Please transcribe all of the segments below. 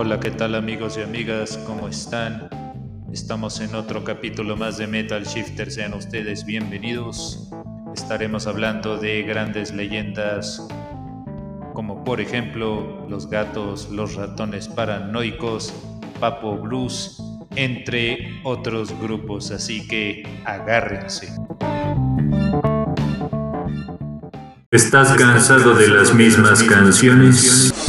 Hola, ¿qué tal amigos y amigas? ¿Cómo están? Estamos en otro capítulo más de Metal Shifter, sean ustedes bienvenidos. Estaremos hablando de grandes leyendas como por ejemplo Los Gatos, Los Ratones Paranoicos, Papo Blues, entre otros grupos, así que agárrense. ¿Estás cansado de las mismas canciones?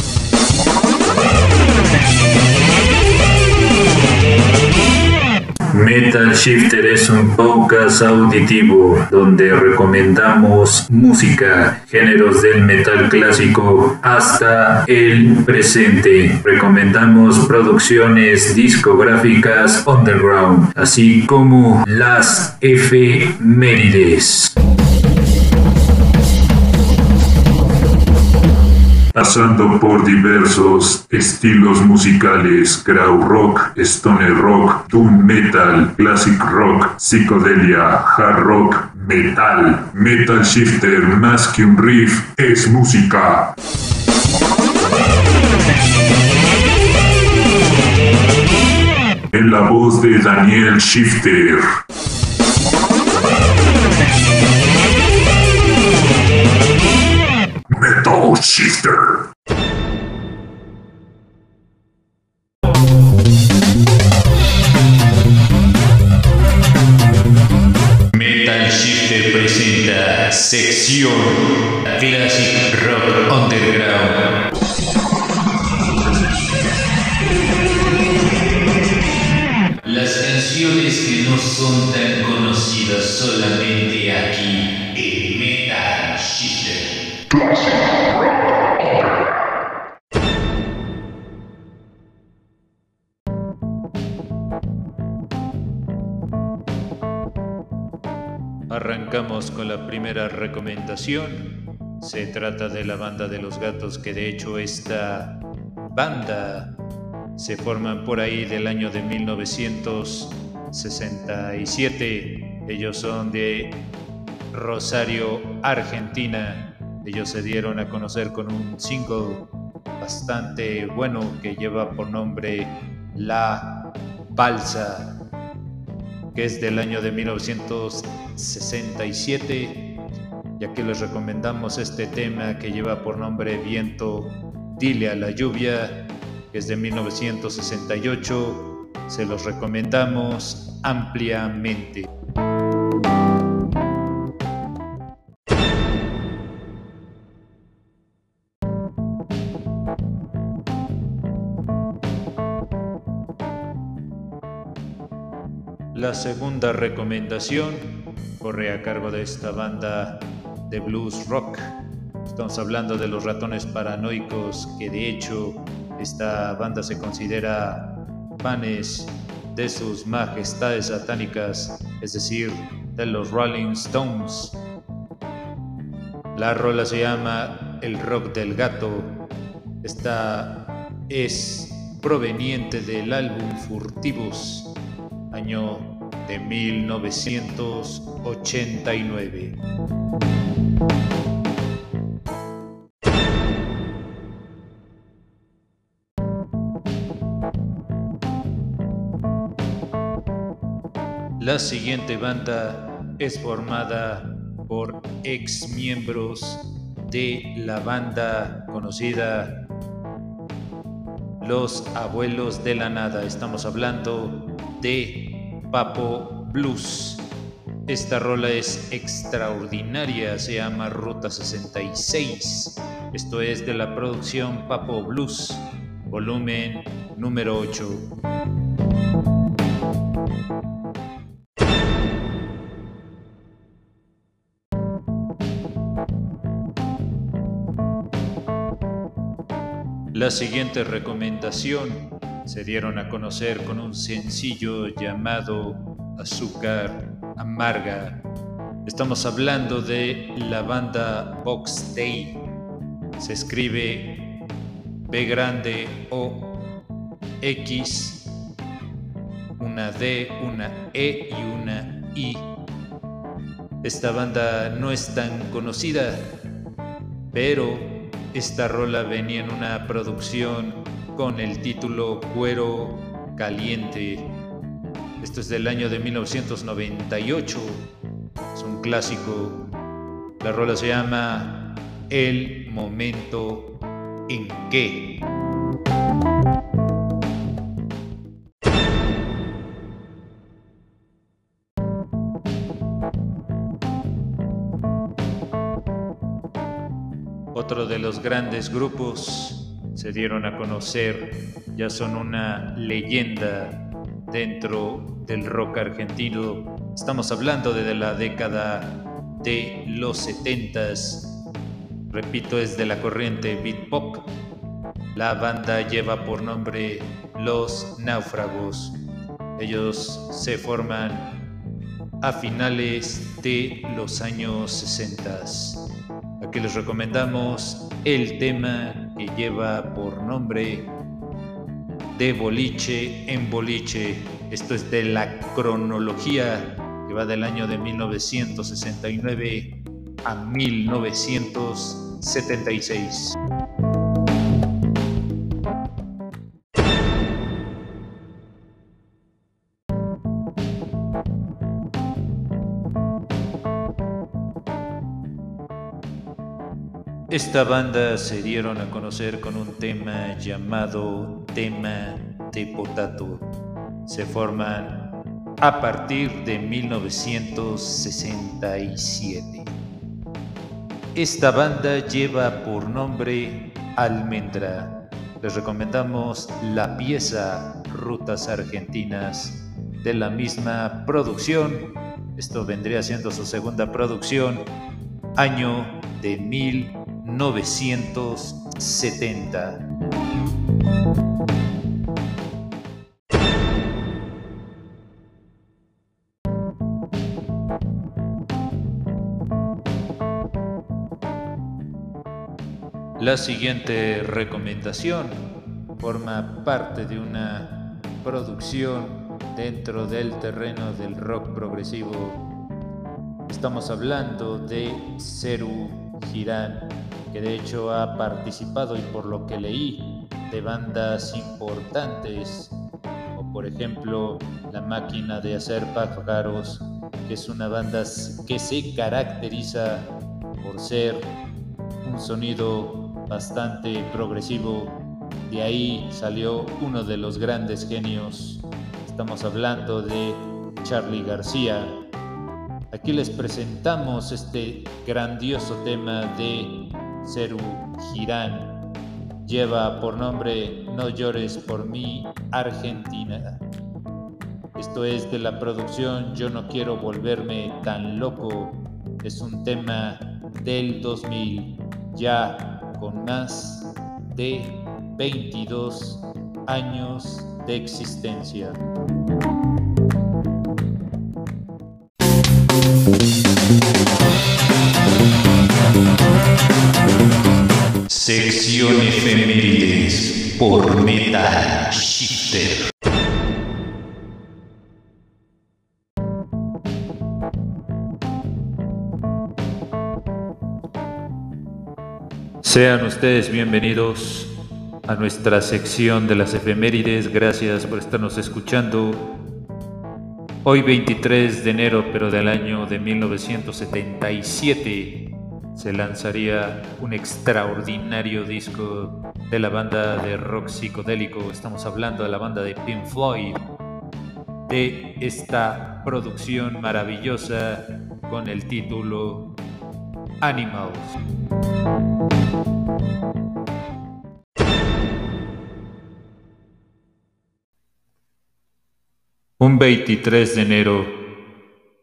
Metal Shifter es un podcast auditivo donde recomendamos música, géneros del metal clásico hasta el presente. Recomendamos producciones discográficas underground, así como las efemérides. Pasando por diversos estilos musicales, rock, stoner rock, doom metal, classic rock, psicodelia, hard rock, metal. Metal Shifter más que un riff es música. En la voz de Daniel Shifter. Metal Shifter. Metal Shifter presenta sección Classic Rock Underground. Las canciones que no son tan conocidas solamente Arrancamos con la primera recomendación. Se trata de la banda de los gatos que de hecho esta banda se forman por ahí del año de 1967. Ellos son de Rosario, Argentina. Ellos se dieron a conocer con un single bastante bueno que lleva por nombre La Balsa, que es del año de 1967. Y aquí les recomendamos este tema que lleva por nombre Viento, Dile a la lluvia, que es de 1968. Se los recomendamos ampliamente. La segunda recomendación corre a cargo de esta banda de blues rock. Estamos hablando de los ratones paranoicos, que de hecho esta banda se considera fanes de sus majestades satánicas, es decir, de los Rolling Stones. La rola se llama El rock del gato. Esta es proveniente del álbum Furtivos, año de 1989. La siguiente banda es formada por ex miembros de la banda conocida Los Abuelos de la Nada. Estamos hablando de Papo Blues. Esta rola es extraordinaria, se llama Ruta 66. Esto es de la producción Papo Blues, volumen número 8. La siguiente recomendación se dieron a conocer con un sencillo llamado Azúcar Amarga. Estamos hablando de la banda Box Day. Se escribe B grande O X, una D, una E y una I. Esta banda no es tan conocida, pero esta rola venía en una producción con el título Cuero Caliente. Esto es del año de 1998. Es un clásico. La rola se llama El momento en que. Otro de los grandes grupos se dieron a conocer, ya son una leyenda dentro del rock argentino. Estamos hablando de la década de los 70 Repito, es de la corriente beat pop. La banda lleva por nombre Los Náufragos. Ellos se forman a finales de los años 60. Aquí les recomendamos el tema que lleva por nombre De Boliche en Boliche. Esto es de la cronología que va del año de 1969 a 1976. Esta banda se dieron a conocer con un tema llamado Tema de Potato. Se forman a partir de 1967. Esta banda lleva por nombre Almendra. Les recomendamos la pieza Rutas Argentinas de la misma producción. Esto vendría siendo su segunda producción, año de 1970. La siguiente recomendación forma parte de una producción dentro del terreno del rock progresivo. Estamos hablando de Ceru Girán, que de hecho ha participado y por lo que leí de bandas importantes, como por ejemplo La Máquina de Hacer Pájaros, que es una banda que se caracteriza por ser un sonido bastante progresivo. De ahí salió uno de los grandes genios. Estamos hablando de Charlie García. Aquí les presentamos este grandioso tema de Girán. Lleva por nombre No llores por mí, Argentina. Esto es de la producción Yo no quiero volverme tan loco. Es un tema del 2000. Ya con más de 22 años de existencia. Sección efemérides por Metal Shifter. Sean ustedes bienvenidos a nuestra sección de las efemérides. Gracias por estarnos escuchando. Hoy 23 de enero, pero del año de 1977, se lanzaría un extraordinario disco de la banda de rock psicodélico. Estamos hablando de la banda de Pink Floyd, de esta producción maravillosa con el título Animals. Un 23 de enero,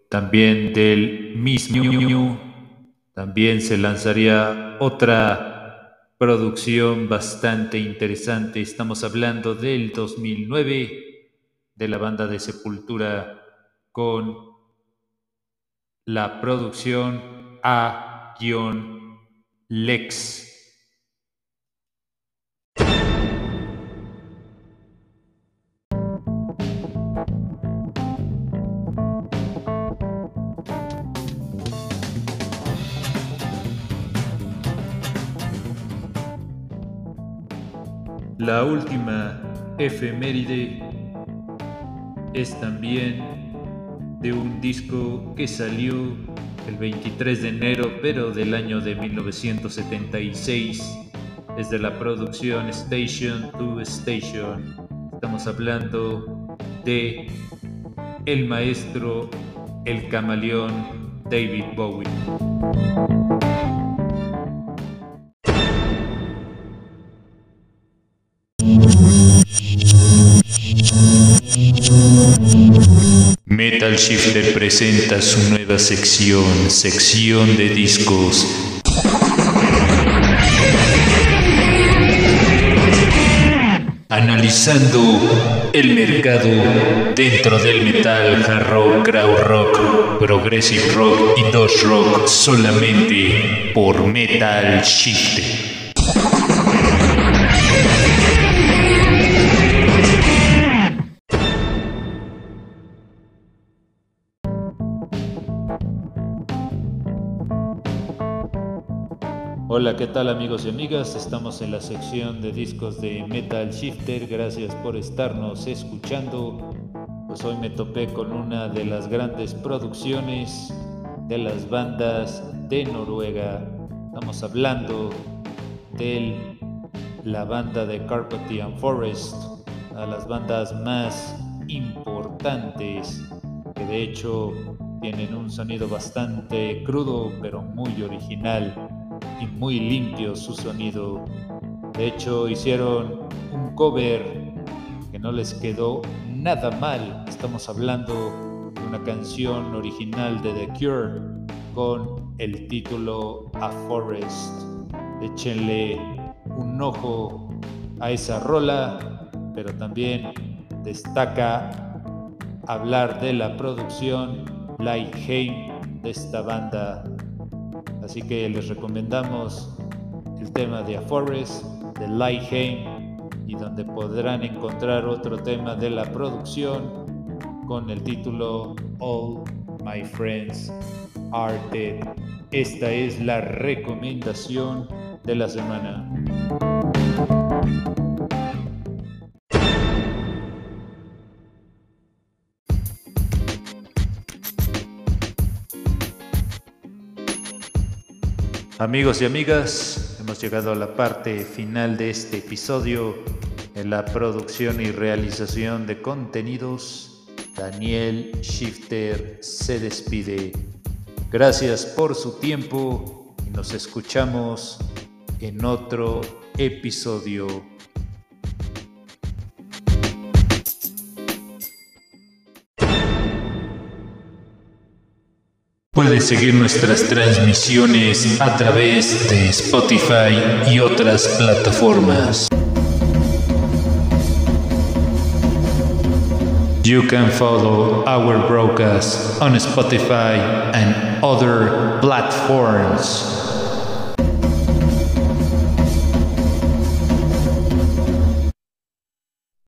también del mismo también se lanzaría otra producción bastante interesante. Estamos hablando del 2009 de la banda de Sepultura con la producción A-Lex. La última efeméride es también de un disco que salió el 23 de enero, pero del año de 1976, desde la producción Station to Station. Estamos hablando de el maestro, el camaleón David Bowie. Metal Shifter presenta su nueva sección, sección de discos. Analizando el mercado dentro del metal, hard rock, crowd rock, progressive rock y dodge rock solamente por Metal Shifter. Hola, ¿qué tal amigos y amigas? Estamos en la sección de discos de Metal Shifter. Gracias por estarnos escuchando. Pues hoy me topé con una de las grandes producciones de las bandas de Noruega. Estamos hablando de la banda de and Forest, a las bandas más importantes que de hecho tienen un sonido bastante crudo pero muy original y muy limpio su sonido. De hecho, hicieron un cover que no les quedó nada mal. Estamos hablando de una canción original de The Cure con el título A Forest. Échenle un ojo a esa rola, pero también destaca hablar de la producción Lightheim de esta banda Así que les recomendamos el tema de A Forest, de Lightheim, y donde podrán encontrar otro tema de la producción con el título All My Friends Are Dead. Esta es la recomendación de la semana. Amigos y amigas, hemos llegado a la parte final de este episodio. En la producción y realización de contenidos, Daniel Shifter se despide. Gracias por su tiempo y nos escuchamos en otro episodio. Puedes seguir nuestras transmisiones a través de Spotify y otras plataformas. You can follow our broadcast on Spotify and other platforms.